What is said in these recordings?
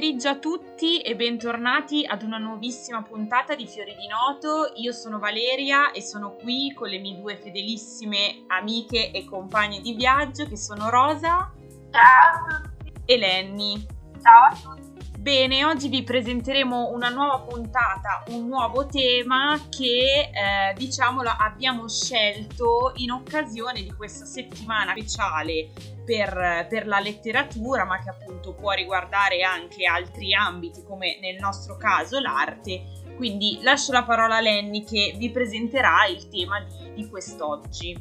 Pomeriggio a tutti e bentornati ad una nuovissima puntata di Fiori di Noto. Io sono Valeria e sono qui con le mie due fedelissime amiche e compagne di viaggio che sono Rosa. Ciao a tutti. E Lenny. Ciao a tutti. Bene, oggi vi presenteremo una nuova puntata, un nuovo tema che eh, diciamo abbiamo scelto in occasione di questa settimana speciale per, per, la letteratura, ma che appunto può riguardare anche altri ambiti come nel nostro caso l'arte. Quindi lascio la parola a Lenny che vi presenterà il tema di, di quest'oggi.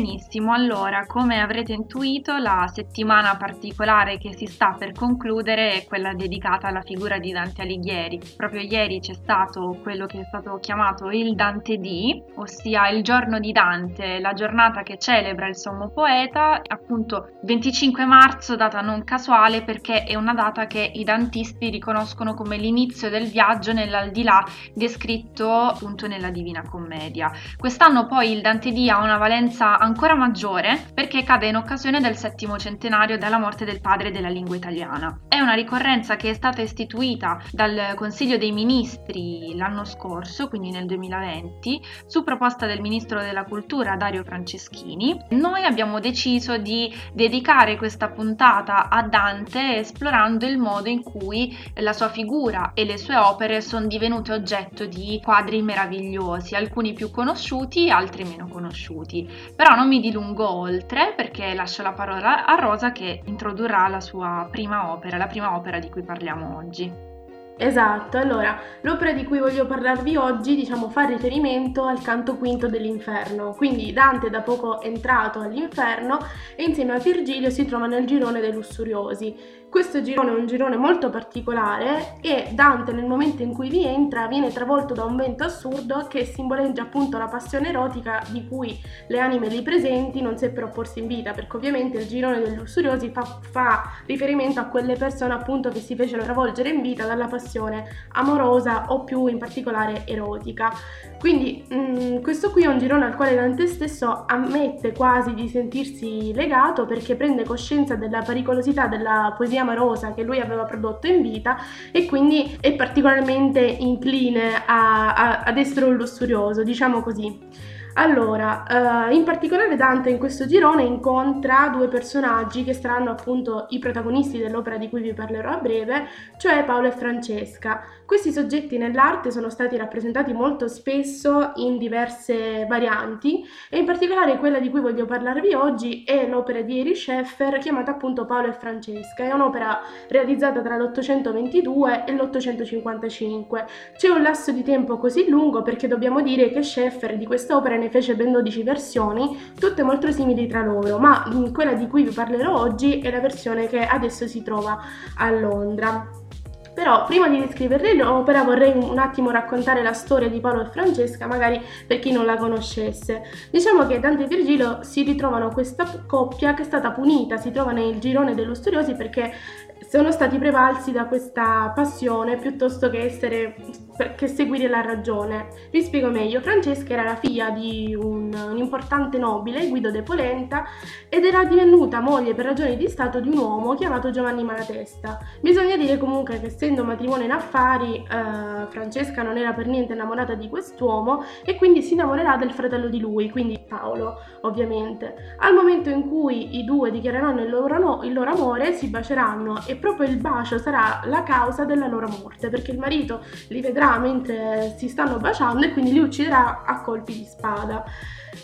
Benissimo, allora come avrete intuito la settimana particolare che si sta per concludere è quella dedicata alla figura di Dante Alighieri. Proprio ieri c'è stato quello che è stato chiamato il Dante D, ossia il giorno di Dante, la giornata che celebra il sommo poeta, appunto 25 marzo, data non casuale perché è una data che i dantisti riconoscono come l'inizio del viaggio nell'aldilà descritto appunto nella Divina Commedia. Quest'anno poi il Dante D ha una valenza ancora maggiore perché cade in occasione del settimo centenario della morte del padre della lingua italiana. È una ricorrenza che è stata istituita dal Consiglio dei Ministri l'anno scorso, quindi nel 2020, su proposta del Ministro della Cultura Dario Franceschini. Noi abbiamo deciso di dedicare questa puntata a Dante esplorando il modo in cui la sua figura e le sue opere sono divenute oggetto di quadri meravigliosi, alcuni più conosciuti, altri meno conosciuti. Però però non mi dilungo oltre perché lascio la parola a Rosa che introdurrà la sua prima opera, la prima opera di cui parliamo oggi. Esatto, allora l'opera di cui voglio parlarvi oggi diciamo fa riferimento al canto quinto dell'inferno, quindi Dante da poco entrato all'inferno e insieme a Virgilio si trova nel girone dei lussuriosi questo girone è un girone molto particolare e Dante nel momento in cui vi entra viene travolto da un vento assurdo che simboleggia appunto la passione erotica di cui le anime lì presenti non seppero opporsi in vita, perché ovviamente il girone dei lussuriosi fa, fa riferimento a quelle persone appunto che si fecero travolgere in vita dalla passione amorosa o più in particolare erotica. Quindi mh, mm, questo qui è un girone al quale Dante stesso ammette quasi di sentirsi legato perché prende coscienza della pericolosità della poesia amorosa che lui aveva prodotto in vita e quindi è particolarmente incline a, a, ad essere un lussurioso, diciamo così. Allora, uh, in particolare Dante in questo girone incontra due personaggi che saranno appunto i protagonisti dell'opera di cui vi parlerò a breve, cioè Paolo e Francesca. Questi soggetti nell'arte sono stati rappresentati molto spesso in diverse varianti e in particolare quella di cui voglio parlarvi oggi è l'opera di Eri Scheffer chiamata appunto Paolo e Francesca. È un'opera realizzata tra l'822 e l'855. C'è un lasso di tempo così lungo perché dobbiamo dire che Scheffer di quest'opera ne fece ben 12 versioni, tutte molto simili tra loro, ma quella di cui vi parlerò oggi è la versione che adesso si trova a Londra. Però prima di descriverle l'opera vorrei un attimo raccontare la storia di Paolo e Francesca, magari per chi non la conoscesse. Diciamo che Dante e Virgilio si ritrovano questa coppia che è stata punita, si trova nel girone dello studiosi perché sono stati prevalsi da questa passione piuttosto che essere che seguire la ragione. Vi spiego meglio, Francesca era la figlia di un, un, importante nobile, Guido de Polenta, ed era divenuta moglie per ragioni di stato di un uomo chiamato Giovanni Malatesta. Bisogna dire comunque che essendo matrimonio in affari, eh, Francesca non era per niente innamorata di quest'uomo e quindi si innamorerà del fratello di lui, quindi Paolo, ovviamente. Al momento in cui i due dichiareranno il loro, il loro amore, si baceranno e proprio il bacio sarà la causa della loro morte, perché il marito li vedrà mentre si stanno baciando e quindi li ucciderà a colpi di spada.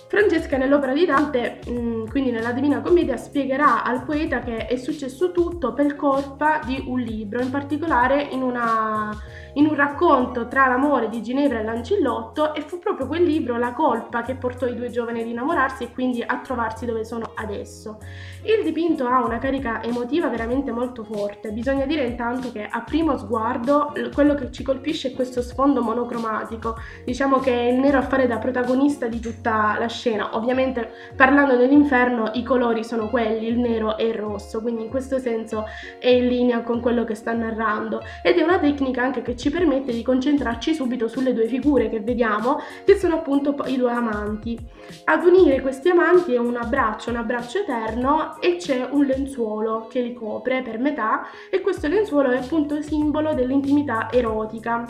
Francesca nell'opera di Dante, mm, quindi nella Divina Commedia, spiegherà al poeta che è successo tutto per colpa di un libro, in particolare in, una, in un racconto tra l'amore di Ginevra e Lancillotto e fu proprio quel libro la colpa che portò i due giovani ad innamorarsi e quindi a trovarsi dove sono adesso. Il dipinto ha una carica emotiva veramente molto forte, bisogna dire intanto che a primo sguardo quello che ci colpisce è questo sfondo monocromatico, diciamo che è il nero a fare da protagonista di tutta la scena. Ovviamente parlando dell'inferno i colori sono quelli, il nero e il rosso, quindi in questo senso è in linea con quello che sta narrando ed è una tecnica anche che ci permette di concentrarci subito sulle due figure che vediamo, che sono appunto i due amanti. Ad unire questi amanti è un abbraccio, un abbraccio eterno e c'è un lenzuolo che li copre per metà e questo lenzuolo è appunto simbolo dell'intimità erotica.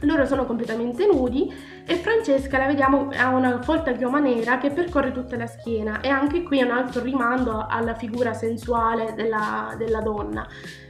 Loro sono completamente nudi e Francesca la vediamo ha una folta chioma nera che percorre tutta la schiena e anche qui è un altro rimando alla figura sensuale della, della donna.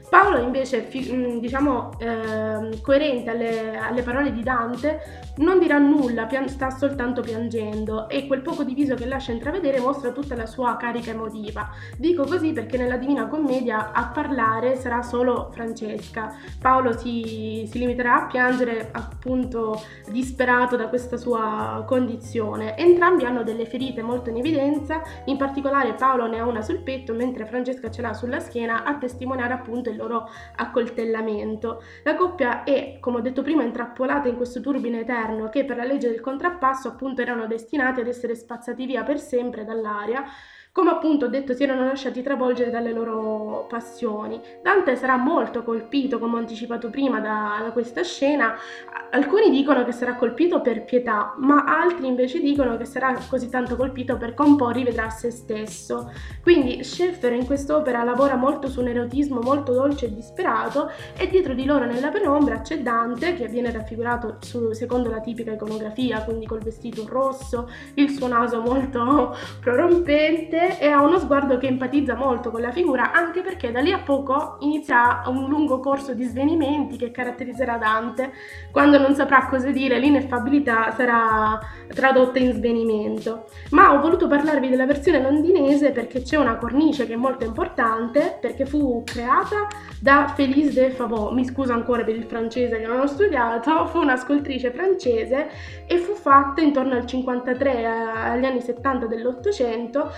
Paolo invece, mm, diciamo, eh, coerente alle, alle, parole di Dante, non dirà nulla, pian- sta soltanto piangendo e quel poco di viso che lascia intravedere mostra tutta la sua carica emotiva. Dico così perché nella Divina Commedia a parlare sarà solo Francesca. Paolo si, si limiterà a piangere appunto disperato da questa sua condizione. Entrambi hanno delle ferite molto in evidenza, in particolare Paolo ne ha una sul petto mentre Francesca ce l'ha sulla schiena a testimoniare appunto il loro accoltellamento. La coppia è, come ho detto prima, intrappolata in questo turbine eterno che per la legge del contrappasso appunto erano destinati ad essere spazzati via per sempre dall'aria come appunto ho detto si erano lasciati travolgere dalle loro passioni. Dante sarà molto colpito, come ho anticipato prima, da, da, questa scena. Alcuni dicono che sarà colpito per pietà, ma altri invece dicono che sarà così tanto colpito perché un po' rivedrà se stesso. Quindi Schaeffer in quest'opera lavora molto su un erotismo molto dolce e disperato e dietro di loro nella penombra c'è Dante che viene raffigurato su, secondo la tipica iconografia, quindi col vestito rosso, il suo naso molto prorompente e ha uno sguardo che empatizza molto con la figura, anche perché da lì a poco inizia un lungo corso di svenimenti che caratterizzerà Dante. Quando non saprà cosa dire, l'ineffabilità sarà tradotta in svenimento. Ma ho voluto parlarvi della versione londinese perché c'è una cornice che è molto importante, perché fu creata da Félix de Favot, mi scuso ancora per il francese che non ho studiato, fu una scultrice francese e fu fatta intorno al 53 agli anni 70 dell'Ottocento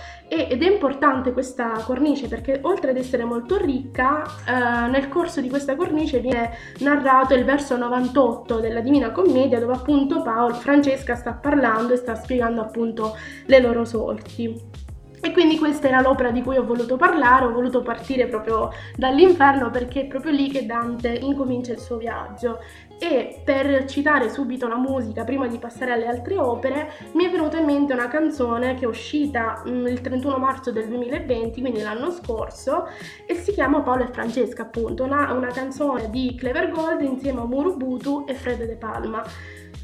ed è importante questa cornice perché oltre ad essere molto ricca, eh, nel corso di questa cornice viene narrato il verso 98 della Divina Commedia dove appunto Paolo, Francesca sta parlando e sta spiegando appunto le loro sorti. E quindi questa era l'opera di cui ho voluto parlare, ho voluto partire proprio dall'inferno perché è proprio lì che Dante incomincia il suo viaggio. E per citare subito la musica, prima di passare alle altre opere, mi è venuta in mente una canzone che è uscita mh, mm, il 31 marzo del 2020, quindi l'anno scorso, e si chiama Paolo e Francesca, appunto, una, una canzone di Clever Gold insieme a Murubutu e Fred De Palma.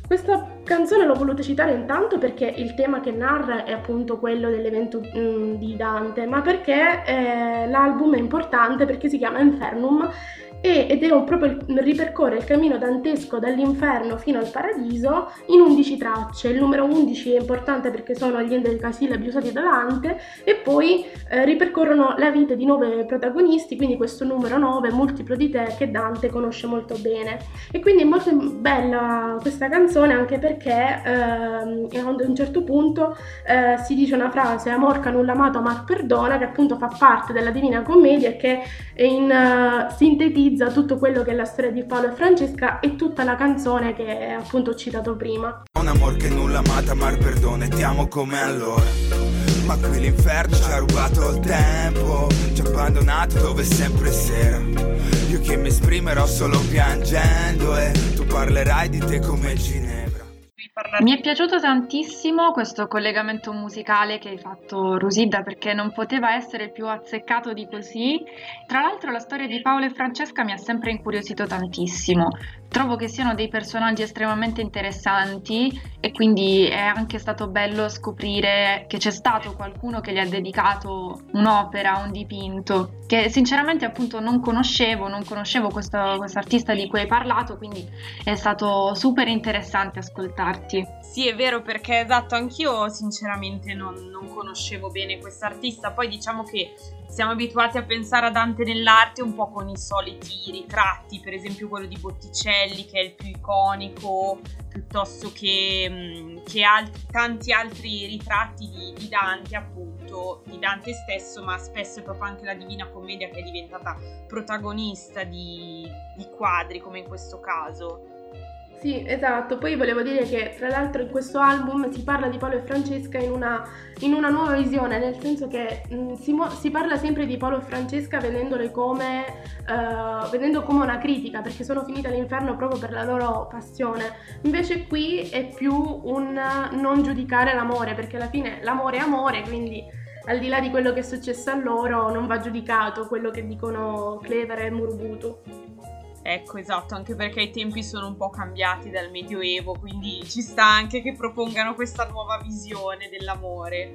Questa canzone l'ho voluta citare intanto perché il tema che narra è appunto quello dell'evento mh, mm, di Dante, ma perché eh, l'album è importante perché si chiama Infernum ed è proprio ripercorre il cammino dantesco dall'inferno fino al paradiso in 11 tracce. Il numero 11 è importante perché sono gli endecasillabi usati da Dante e poi eh, ripercorrono la vita di nove protagonisti, quindi questo numero 9, multiplo di te, che Dante conosce molto bene. E quindi è molto bella questa canzone anche perché eh, a un certo punto eh, si dice una frase, amor canulla amato, amar perdona, che appunto fa parte della Divina Commedia e che in, uh, sintetizza utilizza tutto quello che è la storia di Paolo e Francesca e tutta la canzone che appunto ho citato prima. Un amor che nulla amata, mar perdono e ti amo come allora. Ma qui l'inferno ci ha rubato il tempo, ci ha abbandonato dove è sempre sera. Io che mi esprimerò solo piangendo e tu parlerai di te come Ginevra. Mi è piaciuto tantissimo questo collegamento musicale che hai fatto Rusidda perché non poteva essere più azzeccato di così. Tra l'altro la storia di Paolo e Francesca mi ha sempre incuriosito tantissimo. Trovo che siano dei personaggi estremamente interessanti e quindi è anche stato bello scoprire che c'è stato qualcuno che gli ha dedicato un'opera, un dipinto, che sinceramente appunto non conoscevo, non conoscevo questo artista di cui hai parlato, quindi è stato super interessante ascoltarti. Sì, è vero perché esatto, anch'io sinceramente non, non conoscevo bene quest'artista, poi diciamo che siamo abituati a pensare a Dante nell'arte un po' con i soliti ritratti, per esempio quello di Botticelli che è il più iconico, piuttosto che, mm, che alt- tanti altri ritratti di, di, Dante, appunto, di Dante stesso, ma spesso è proprio anche la Divina Commedia che è diventata protagonista di, di quadri, come in questo caso. Sì, esatto. Poi volevo dire che tra l'altro in questo album si parla di Paolo e Francesca in una, in una nuova visione, nel senso che mh, mm, si, mo- si, parla sempre di Paolo e Francesca vedendole come, uh, vedendo come una critica, perché sono finite all'inferno proprio per la loro passione. Invece qui è più un non giudicare l'amore, perché alla fine l'amore è amore, quindi al di là di quello che è successo a loro non va giudicato quello che dicono Clever e Murubutu. Ecco, esatto, anche perché i tempi sono un po' cambiati dal Medioevo, quindi ci sta anche che propongano questa nuova visione dell'amore.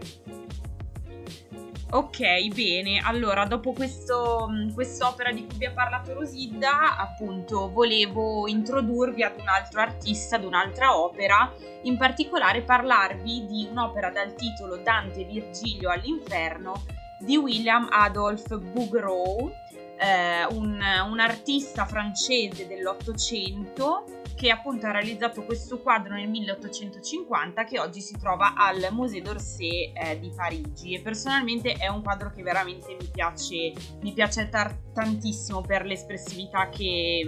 Ok, bene, allora dopo questo, quest'opera di cui vi ha parlato Rosilda, appunto volevo introdurvi ad un altro artista, ad un'altra opera, in particolare parlarvi di un'opera dal titolo Dante Virgilio all'inferno di William Adolphe Bouguereau, eh, un, un artista francese dell'Ottocento che appunto ha realizzato questo quadro nel 1850 che oggi si trova al Musée d'Orsay eh, di Parigi e personalmente è un quadro che veramente mi piace, mi piace tar- tantissimo per l'espressività che,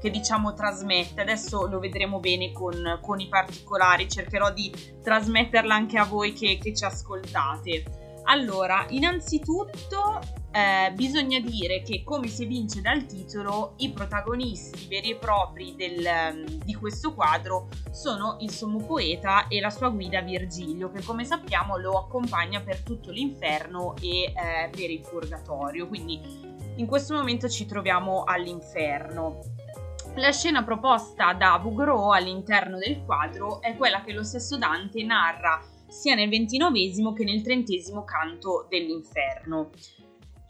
che, diciamo trasmette. Adesso lo vedremo bene con, con, i particolari, cercherò di trasmetterla anche a voi che, che ci ascoltate. Allora, innanzitutto eh, bisogna dire che, come si evince dal titolo, i protagonisti veri e propri del, ehm, di questo quadro sono il sommo poeta e la sua guida Virgilio, che come sappiamo lo accompagna per tutto l'inferno e eh, per il purgatorio. Quindi in questo momento ci troviamo all'inferno. La scena proposta da Bouguereau all'interno del quadro è quella che lo stesso Dante narra sia nel ventinovesimo che nel trentesimo canto dell'inferno.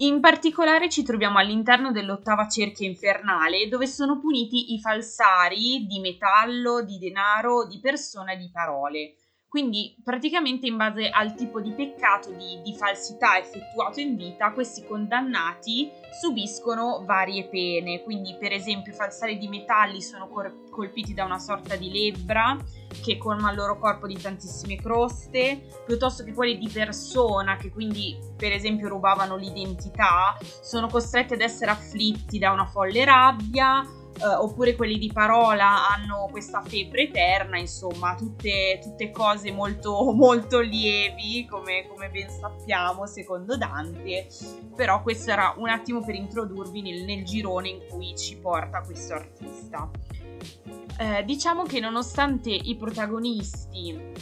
In particolare ci troviamo all'interno dell'ottava cerchia infernale dove sono puniti i falsari di metallo, di denaro, di persona e di parole. Quindi praticamente in base al tipo di peccato di, di, falsità effettuato in vita, questi condannati subiscono varie pene. Quindi per esempio i falsari di metalli sono cor- colpiti da una sorta di lebbra che colma il loro corpo di tantissime croste, piuttosto che quelli di persona che quindi per esempio rubavano l'identità, sono costretti ad essere afflitti da una folle rabbia eh, oppure quelli di parola hanno questa febbre eterna, insomma, tutte, tutte cose molto, molto lievi, come, come, ben sappiamo, secondo Dante. Però questo era un attimo per introdurvi nel, nel girone in cui ci porta questo artista. Eh, diciamo che nonostante i protagonisti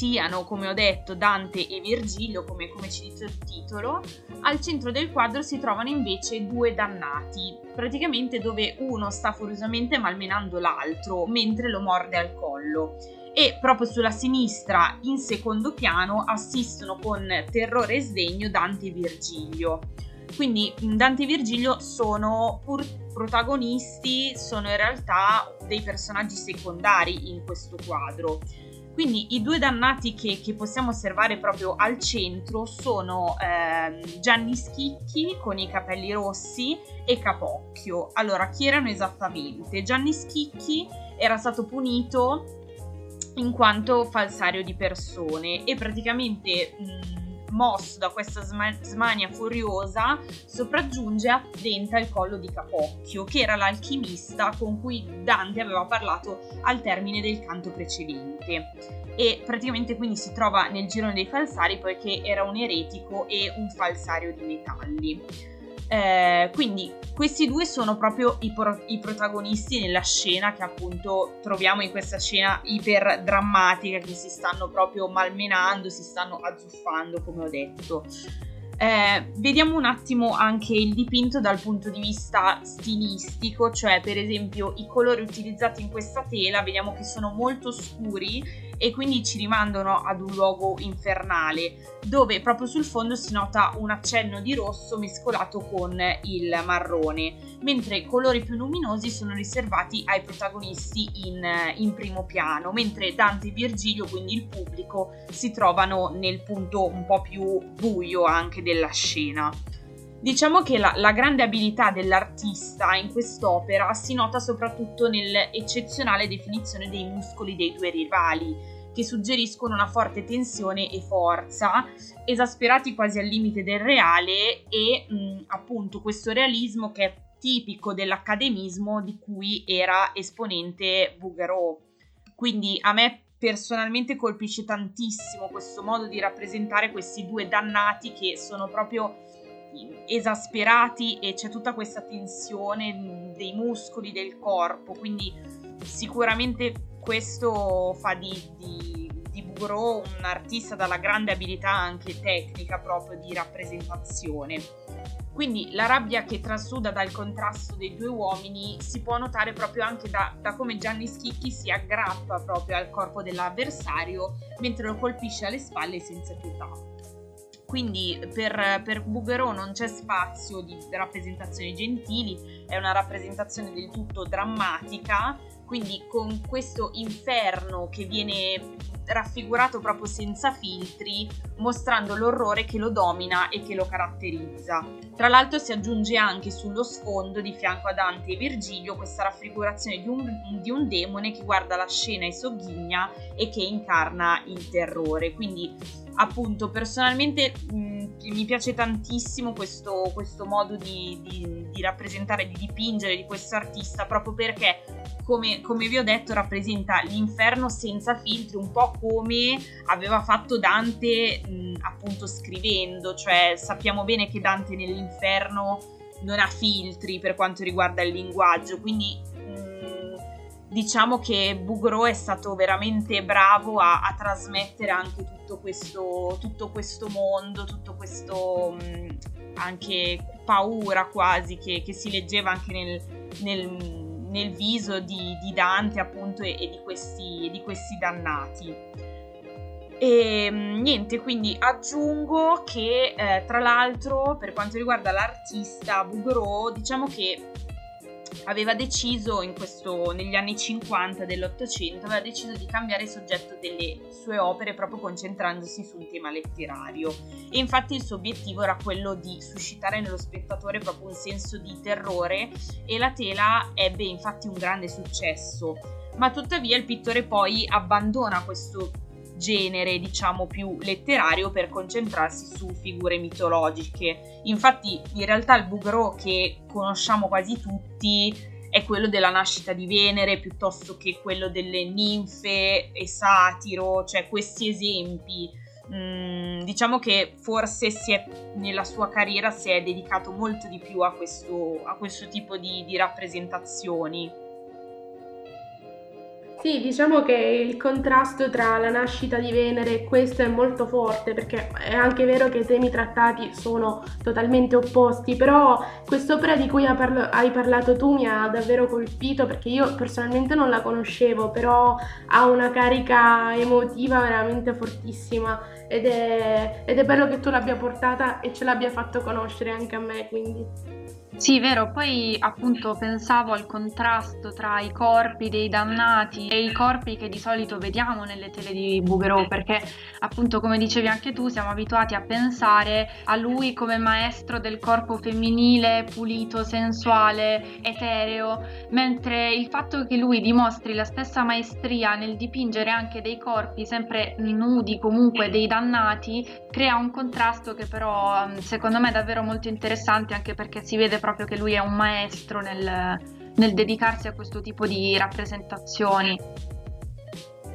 siano, come ho detto, Dante e Virgilio, come, come ci dice il titolo, al centro del quadro si trovano invece due dannati, praticamente dove uno sta furiosamente malmenando l'altro mentre lo morde al collo e proprio sulla sinistra in secondo piano assistono con terrore e sdegno Dante e Virgilio. Quindi Dante e Virgilio sono pur protagonisti, sono in realtà dei personaggi secondari in questo quadro. Quindi i due dannati che, che possiamo osservare proprio al centro sono eh, Gianni Schicchi con i capelli rossi e Capocchio. Allora, chi erano esattamente? Gianni Schicchi era stato punito in quanto falsario di persone e praticamente mh, mosso da questa smania furiosa, sopraggiunge a denta il collo di Capocchio, che era l'alchimista con cui Dante aveva parlato al termine del canto precedente. E praticamente quindi si trova nel girone dei falsari poiché era un eretico e un falsario di metalli. Eh, quindi questi due sono proprio i, pro- i, protagonisti nella scena che appunto troviamo in questa scena iper drammatica che si stanno proprio malmenando, si stanno azzuffando come ho detto. Eh, vediamo un attimo anche il dipinto dal punto di vista stilistico, cioè per esempio i colori utilizzati in questa tela vediamo che sono molto scuri e quindi ci rimandano ad un luogo infernale dove proprio sul fondo si nota un accenno di rosso mescolato con il marrone, mentre i colori più luminosi sono riservati ai protagonisti in, in primo piano, mentre Dante e Virgilio, quindi il pubblico, si trovano nel punto un po' più buio anche della scena. Diciamo che la, la, grande abilità dell'artista in quest'opera si nota soprattutto nell'eccezionale definizione dei muscoli dei due rivali, che suggeriscono una forte tensione e forza, esasperati quasi al limite del reale e mh, appunto questo realismo che è tipico dell'accademismo di cui era esponente Bouguereau. Quindi a me personalmente colpisce tantissimo questo modo di rappresentare questi due dannati che sono proprio esasperati e c'è tutta questa tensione dei muscoli del corpo, quindi sicuramente questo fa di, di di Bouguereau un artista dalla grande abilità anche tecnica proprio di rappresentazione. Quindi la rabbia che trasuda dal contrasto dei due uomini si può notare proprio anche da, da come Gianni Schicchi si aggrappa proprio al corpo dell'avversario mentre lo colpisce alle spalle senza pietà. Quindi per, per Bouguereau non c'è spazio di rappresentazioni gentili, è una rappresentazione del tutto drammatica, quindi con questo inferno che viene raffigurato proprio senza filtri, mostrando l'orrore che lo domina e che lo caratterizza. Tra l'altro si aggiunge anche sullo sfondo, di fianco a Dante e Virgilio, questa raffigurazione di un, di un demone che guarda la scena e sogghigna e che incarna il terrore. Quindi appunto personalmente mh, mi piace tantissimo questo, questo modo di, di, di, rappresentare, di dipingere di questo artista proprio perché come, come, vi ho detto rappresenta l'inferno senza filtri un po' come aveva fatto Dante mh, appunto scrivendo cioè sappiamo bene che Dante nell'inferno non ha filtri per quanto riguarda il linguaggio quindi diciamo che Bugro è stato veramente bravo a, a trasmettere anche tutto questo, tutto questo, mondo, tutto questo mh, anche paura quasi che, che, si leggeva anche nel, nel, nel viso di, di, Dante appunto e, e di, questi, di, questi, dannati. E niente, quindi aggiungo che eh, tra l'altro per quanto riguarda l'artista Bugro, diciamo che aveva deciso questo, negli anni 50 dell'Ottocento, aveva deciso di cambiare soggetto delle sue opere proprio concentrandosi sul tema letterario. E infatti il suo obiettivo era quello di suscitare nello spettatore proprio un senso di terrore e la tela ebbe infatti un grande successo, ma tuttavia il pittore poi abbandona questo genere, diciamo, più letterario per concentrarsi su figure mitologiche. Infatti, in realtà il Bouguereau che conosciamo quasi tutti è quello della nascita di Venere piuttosto che quello delle ninfe e satiro, cioè questi esempi. Mm, diciamo che forse è, nella sua carriera si è dedicato molto di più a questo, a questo tipo di, di rappresentazioni. Sì, diciamo che il contrasto tra la nascita di Venere e questo è molto forte perché è anche vero che i temi trattati sono totalmente opposti, però quest'opera di cui hai parlato tu mi ha davvero colpito perché io personalmente non la conoscevo, però ha una carica emotiva veramente fortissima ed è, ed è bello che tu l'abbia portata e ce l'abbia fatto conoscere anche a me, quindi. Sì, vero, poi appunto pensavo al contrasto tra i corpi dei dannati e i corpi che di solito vediamo nelle tele di Bouguereau, perché appunto come dicevi anche tu siamo abituati a pensare a lui come maestro del corpo femminile, pulito, sensuale, etereo, mentre il fatto che lui dimostri la stessa maestria nel dipingere anche dei corpi sempre nudi, comunque dei dannati, crea un contrasto che però secondo me è davvero molto interessante anche perché si vede proprio che lui è un maestro nel, nel dedicarsi a questo tipo di rappresentazioni.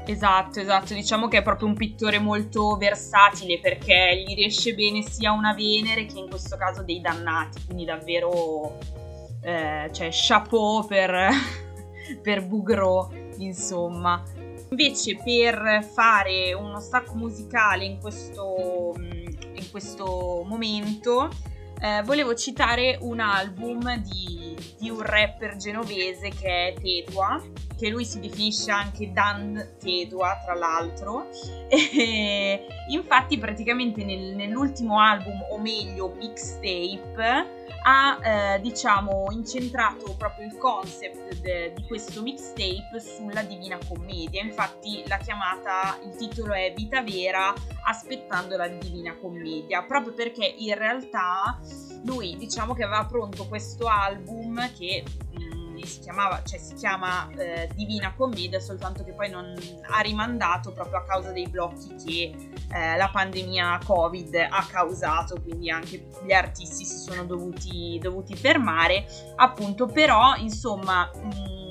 Esatto, esatto, diciamo che è proprio un pittore molto versatile perché gli riesce bene sia una Venere che in questo caso dei dannati, quindi davvero eh, cioè, chapeau per, per Bugro, insomma. Invece per fare uno stacco musicale in questo, in questo momento eh, volevo citare un album di, di, un rapper genovese che è Tedua, che lui si definisce anche Dan Tedua, tra l'altro. E, infatti, praticamente nel, nell'ultimo album, o meglio, mixtape, ha eh, diciamo incentrato proprio il concept de, di questo mixtape sulla Divina Commedia. Infatti la chiamata, il titolo è Vita Vera aspettando la Divina Commedia, proprio perché in realtà lui diciamo che aveva pronto questo album che mm, si chiamava, cioè si chiama eh, Divina Commedia, soltanto che poi non ha rimandato proprio a causa dei blocchi che eh, la pandemia Covid ha causato, quindi anche gli artisti si sono dovuti, dovuti fermare, appunto, però insomma mh,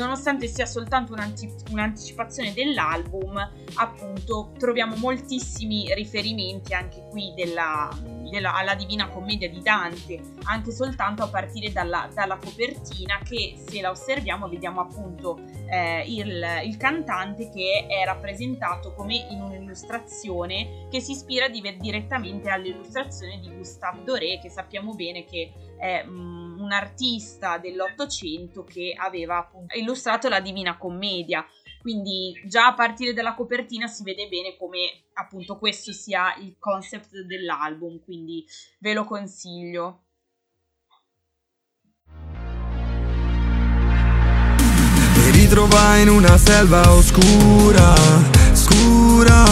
nonostante sia soltanto un'anti- un'anticipazione dell'album, appunto troviamo moltissimi riferimenti anche qui della, della, alla Divina Commedia di Dante, anche soltanto a partire dalla, dalla copertina che se la osserviamo vediamo appunto eh, il, il, cantante che è rappresentato come in un'illustrazione che si ispira di, direttamente all'illustrazione di Gustave Doré che sappiamo bene che è um, un artista dell'Ottocento che aveva appunto illustrato la Divina Commedia. Quindi già a partire dalla copertina si vede bene come appunto questo sia il concept dell'album, quindi ve lo consiglio. Mi ritrovai in una selva oscura, scura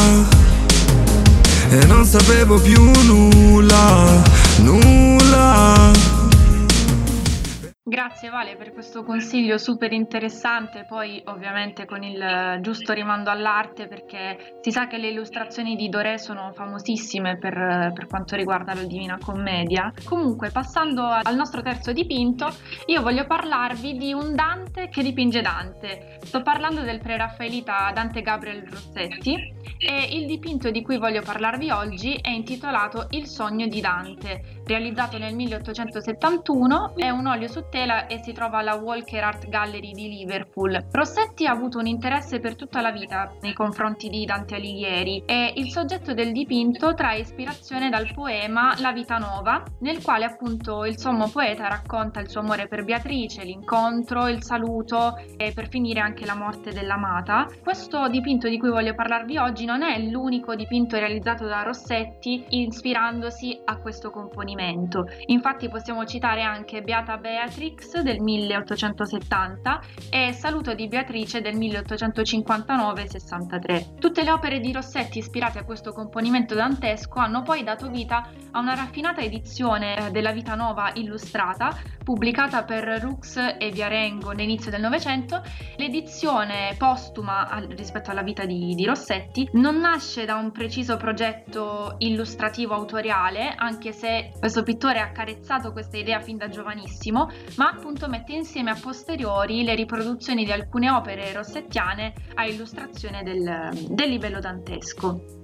e non sapevo più nulla, nulla Grazie Vale per questo consiglio super interessante, poi ovviamente con il giusto rimando all'arte perché si sa che le illustrazioni di Doré sono famosissime per, per quanto riguarda la Divina Commedia. Comunque passando al nostro terzo dipinto, io voglio parlarvi di un Dante che dipinge Dante. Sto parlando del preraffaelita Dante Gabriel Rossetti e il dipinto di cui voglio parlarvi oggi è intitolato Il sogno di Dante, realizzato nel 1871, è un olio su tela e si trova alla Walker Art Gallery di Liverpool. Rossetti ha avuto un interesse per tutta la vita nei confronti di Dante Alighieri e il soggetto del dipinto trae ispirazione dal poema La vita nuova, nel quale appunto il sommo poeta racconta il suo amore per Beatrice, l'incontro, il saluto e per finire anche la morte dell'amata. Questo dipinto di cui voglio parlarvi oggi non è l'unico dipinto realizzato da Rossetti ispirandosi a questo componimento. Infatti possiamo citare anche Beata Beatrice Beatrix del 1870 e Saluto di Beatrice del 1859-63. Tutte le opere di Rossetti ispirate a questo componimento dantesco hanno poi dato vita a una raffinata edizione eh, della Vita Nova illustrata pubblicata per Rux e Viarengo all'inizio del Novecento. L'edizione postuma rispetto alla vita di, di Rossetti non nasce da un preciso progetto illustrativo autoriale, anche se questo pittore ha accarezzato questa idea fin da giovanissimo, ma appunto mette insieme a posteriori le riproduzioni di alcune opere rossettiane a illustrazione del, del livello dantesco.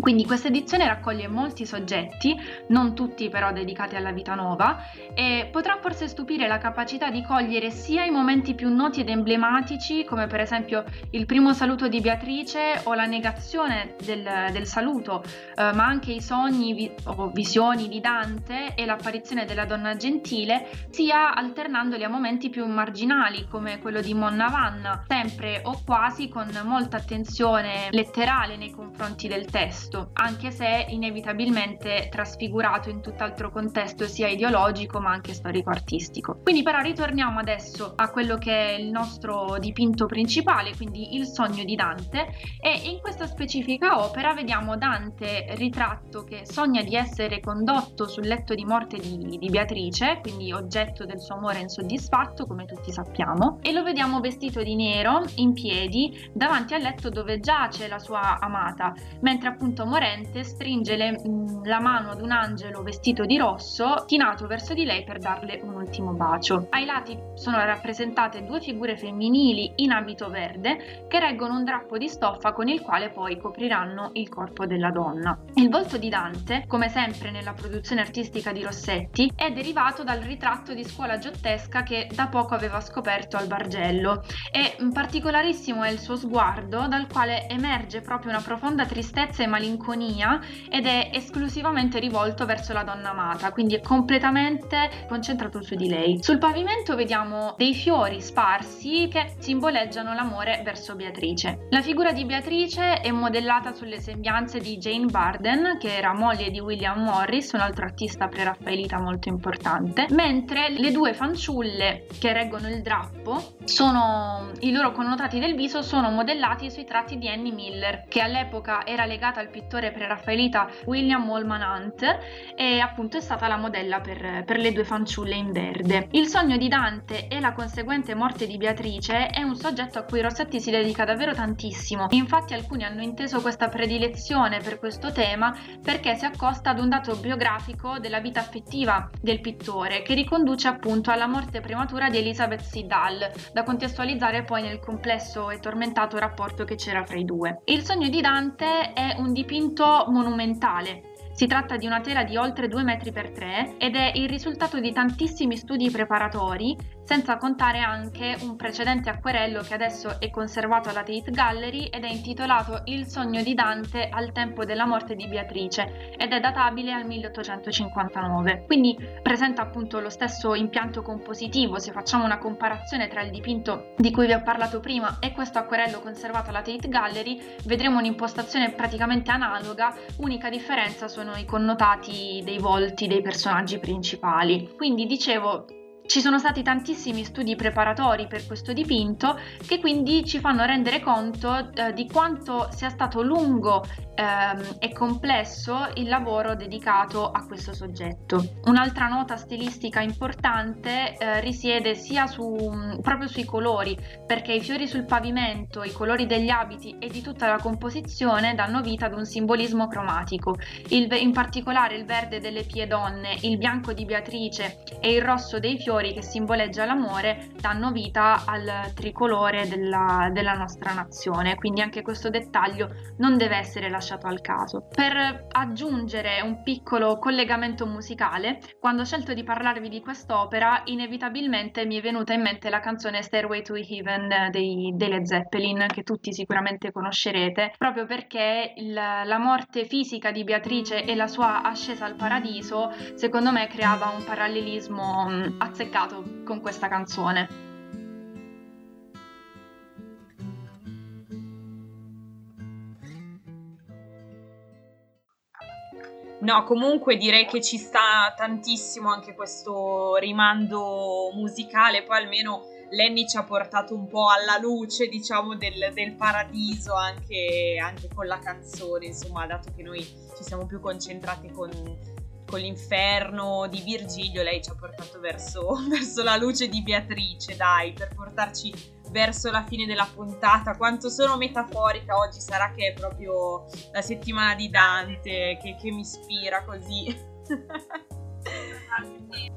Quindi questa edizione raccoglie molti soggetti, non tutti però dedicati alla vita nuova, e potrà forse stupire la capacità di cogliere sia i momenti più noti ed emblematici, come per esempio il primo saluto di Beatrice o la negazione del, del saluto, eh, ma anche i sogni vi- o visioni di Dante e l'apparizione della donna gentile, sia alternandoli a momenti più marginali, come quello di Monna Vanna, sempre o quasi con molta attenzione letterale nei confronti del testo testo, anche se inevitabilmente trasfigurato in tutt'altro contesto sia ideologico ma anche storico-artistico. Quindi però ritorniamo adesso a quello che è il nostro dipinto principale, quindi il sogno di Dante e in questa specifica opera vediamo Dante ritratto che sogna di essere condotto sul letto di morte di, di Beatrice, quindi oggetto del suo amore insoddisfatto come tutti sappiamo, e lo vediamo vestito di nero in piedi davanti al letto dove giace la sua amata, mentre appunto appunto morente stringe le, mm, la mano ad un angelo vestito di rosso chinato verso di lei per darle un ultimo bacio. Ai lati sono rappresentate due figure femminili in abito verde che reggono un drappo di stoffa con il quale poi copriranno il corpo della donna. Il volto di Dante, come sempre nella produzione artistica di Rossetti, è derivato dal ritratto di scuola giottesca che da poco aveva scoperto al Bargello e particolarissimo è il suo sguardo dal quale emerge proprio una profonda tristezza e malinconia ed è esclusivamente rivolto verso la donna amata, quindi è completamente concentrato su di lei. Sul pavimento vediamo dei fiori sparsi che simboleggiano l'amore verso Beatrice. La figura di Beatrice è modellata sulle sembianze di Jane Barden, che era moglie di William Morris, un altro artista preraffaelita molto importante, mentre le due fanciulle che reggono il drappo sono i loro connotati del viso sono modellati sui tratti di Annie Miller, che all'epoca era legata al pittore preraffaelita William Wallman Hunt e appunto è stata la modella per, per le due fanciulle in verde. Il sogno di Dante e la conseguente morte di Beatrice è un soggetto a cui Rossetti si dedica davvero tantissimo. Infatti alcuni hanno inteso questa predilezione per questo tema perché si accosta ad un dato biografico della vita affettiva del pittore che riconduce appunto alla morte prematura di Elizabeth Siddall, da contestualizzare poi nel complesso e tormentato rapporto che c'era fra i due. Il sogno di Dante è un dipinto monumentale si tratta di una tela di oltre 2 metri per 3 ed è il risultato di tantissimi studi preparatori senza contare anche un precedente acquerello che adesso è conservato alla Tate Gallery ed è intitolato Il sogno di Dante al tempo della morte di Beatrice ed è databile al 1859. Quindi presenta appunto lo stesso impianto compositivo, se facciamo una comparazione tra il dipinto di cui vi ho parlato prima e questo acquerello conservato alla Tate Gallery, vedremo un'impostazione praticamente analoga, unica differenza sono i connotati dei volti dei personaggi principali. Quindi dicevo, ci sono stati tantissimi studi preparatori per questo dipinto che quindi ci fanno rendere conto eh, di quanto sia stato lungo ehm, e complesso il lavoro dedicato a questo soggetto. Un'altra nota stilistica importante eh, risiede sia su, proprio sui colori, perché i fiori sul pavimento, i colori degli abiti e di tutta la composizione danno vita ad un simbolismo cromatico. Il, in particolare il verde delle pie donne, il bianco di Beatrice e il rosso dei fiori colori che simboleggia l'amore danno vita al tricolore della, della nostra nazione, quindi anche questo dettaglio non deve essere lasciato al caso. Per aggiungere un piccolo collegamento musicale, quando ho scelto di parlarvi di quest'opera, inevitabilmente mi è venuta in mente la canzone Stairway to Heaven dei, dei Led Zeppelin, che tutti sicuramente conoscerete, proprio perché il, la morte fisica di Beatrice e la sua ascesa al paradiso, secondo me, creava un parallelismo azzeccato con questa canzone. No, comunque direi che ci sta tantissimo anche questo rimando musicale, poi almeno Lenny ci ha portato un po' alla luce, diciamo, del, del paradiso anche, anche, con la canzone, insomma, dato che noi ci siamo più concentrati con con l'inferno di Virgilio, lei ci ha portato verso, verso la luce di Beatrice, dai, per portarci verso la fine della puntata. Quanto sono metaforica oggi, sarà che è proprio la settimana di Dante che, che mi ispira così.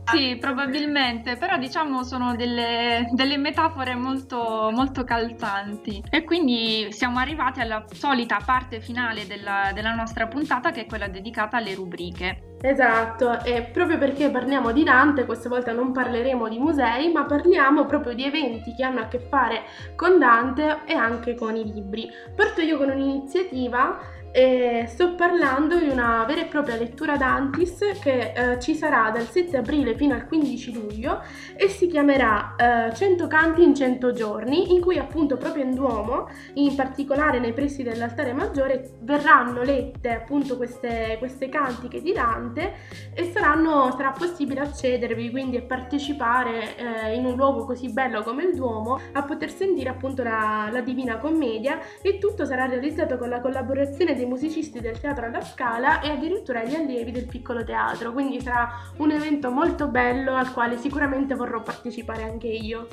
Sì, probabilmente, però diciamo sono delle, delle metafore molto, molto calzanti. E quindi siamo arrivati alla solita parte finale della, della nostra puntata che è quella dedicata alle rubriche. Esatto, e proprio perché parliamo di Dante, questa volta non parleremo di musei, ma parliamo proprio di eventi che hanno a che fare con Dante e anche con i libri. Porto io con un'iniziativa e sto parlando di una vera e propria lettura d'Antis che eh, ci sarà dal 7 aprile fino al 15 luglio e si chiamerà eh, 100 canti in 100 giorni in cui appunto proprio in Duomo, in particolare nei pressi dell'altare maggiore, verranno lette appunto queste, queste cantiche di Dante e saranno, sarà possibile accedervi quindi e partecipare eh, in un luogo così bello come il Duomo a poter sentire appunto la, la Divina Commedia e tutto sarà realizzato con la collaborazione dei musicisti del Teatro alla Scala e addirittura gli allievi del piccolo teatro, quindi sarà un evento molto bello al quale sicuramente vorrò partecipare anche io.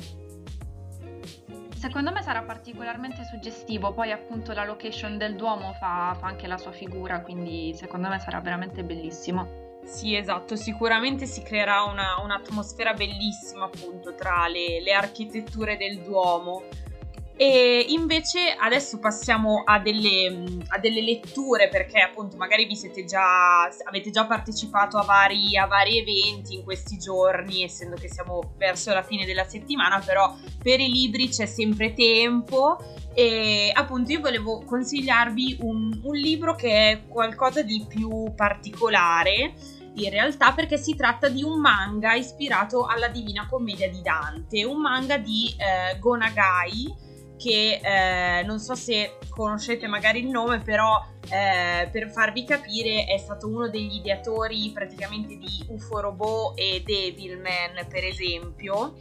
Secondo me sarà particolarmente suggestivo, poi appunto la location del Duomo fa, fa anche la sua figura, quindi secondo me sarà veramente bellissimo. Sì, esatto, sicuramente si creerà una, un'atmosfera bellissima appunto tra le, le architetture del Duomo. E invece adesso passiamo a delle, a delle, letture perché appunto magari vi siete già, avete già partecipato a vari, a vari eventi in questi giorni, essendo che siamo verso la fine della settimana, però per i libri c'è sempre tempo. E appunto io volevo consigliarvi un, un libro che è qualcosa di più particolare in realtà perché si tratta di un manga ispirato alla Divina Commedia di Dante, un manga di eh, Gonagai che eh, non so se conoscete magari il nome, però eh, per farvi capire è stato uno degli ideatori praticamente di UFO Robot e Devilman, per esempio.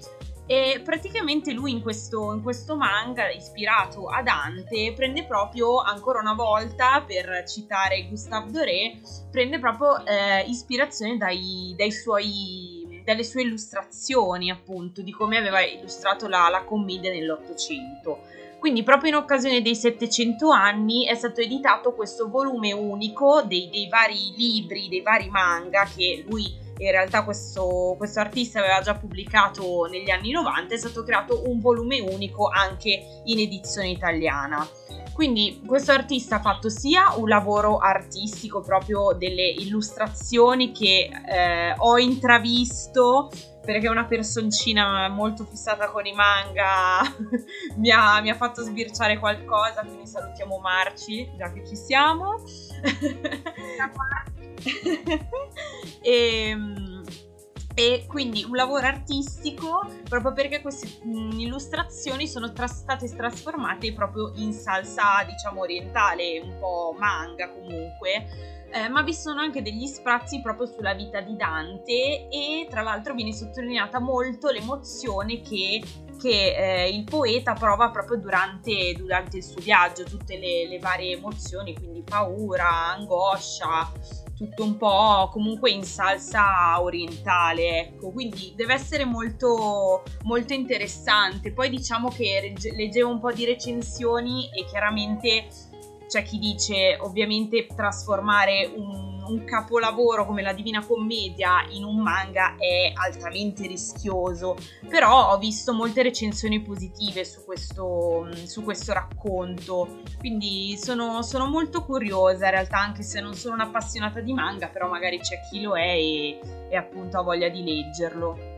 E praticamente lui in questo, in questo, manga ispirato a Dante prende proprio ancora una volta, per citare Gustave Doré, prende proprio eh, ispirazione dai, dai suoi dalle sue illustrazioni, appunto, di come aveva illustrato la, la commedia nell'Ottocento. Quindi proprio in occasione dei 700 anni è stato editato questo volume unico dei, dei vari libri, dei vari manga che lui in realtà questo, questo, artista aveva già pubblicato negli anni 90, è stato creato un volume unico anche in edizione italiana. Quindi questo artista ha fatto sia un lavoro artistico, proprio delle illustrazioni che eh, ho intravisto perché una personcina molto fissata con i manga mi, ha, mi, ha, fatto sbirciare qualcosa, quindi salutiamo Marci, già che ci siamo. e, ehm, e quindi un lavoro artistico proprio perché queste mh, illustrazioni sono tra- state trasformate proprio in salsa diciamo orientale, un po' manga comunque. Eh, ma vi sono anche degli sprazzi proprio sulla vita di Dante e tra l'altro viene sottolineata molto l'emozione che, che eh, il poeta prova proprio durante, durante, il suo viaggio, tutte le, le varie emozioni, quindi paura, angoscia, tutto un po' comunque in salsa orientale, ecco, quindi deve essere molto, molto interessante. Poi diciamo che leggevo un po' di recensioni e chiaramente c'è chi dice ovviamente trasformare un un capolavoro come la Divina Commedia in un manga è altamente rischioso, però ho visto molte recensioni positive su questo, su questo racconto, quindi sono, sono, molto curiosa in realtà, anche se non sono un'appassionata di manga, però magari c'è chi lo è e, e appunto ha voglia di leggerlo.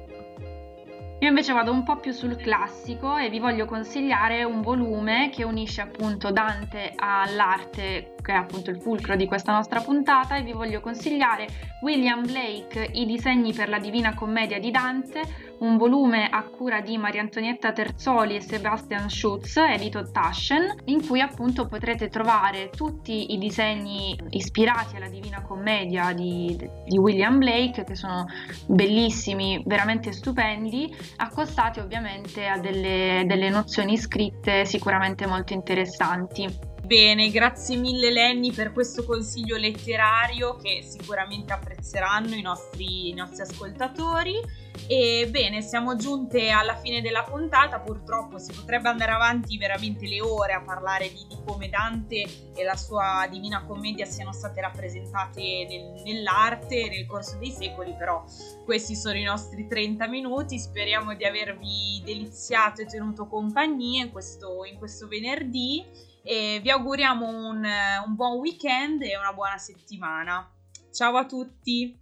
Io invece vado un po' più sul classico e vi voglio consigliare un volume che unisce appunto Dante all'arte che è appunto il fulcro di questa nostra puntata e vi voglio consigliare William Blake, I disegni per la Divina Commedia di Dante, un volume a cura di Maria Antonietta Terzoli e Sebastian Schutz, edito Taschen, in cui appunto potrete trovare tutti i disegni ispirati alla Divina Commedia di, di William Blake, che sono bellissimi, veramente stupendi, accostati ovviamente a delle, delle nozioni scritte sicuramente molto interessanti. Bene, grazie mille Lenny per questo consiglio letterario che sicuramente apprezzeranno i nostri, i nostri ascoltatori. E bene, siamo giunte alla fine della puntata, purtroppo si potrebbe andare avanti veramente le ore a parlare di, di come Dante e la sua Divina Commedia siano state rappresentate nel, nell'arte nel corso dei secoli, però questi sono i nostri 30 minuti, speriamo di avervi deliziato e tenuto compagnia in questo, in questo venerdì e vi auguriamo un, un buon weekend e una buona settimana. Ciao a tutti!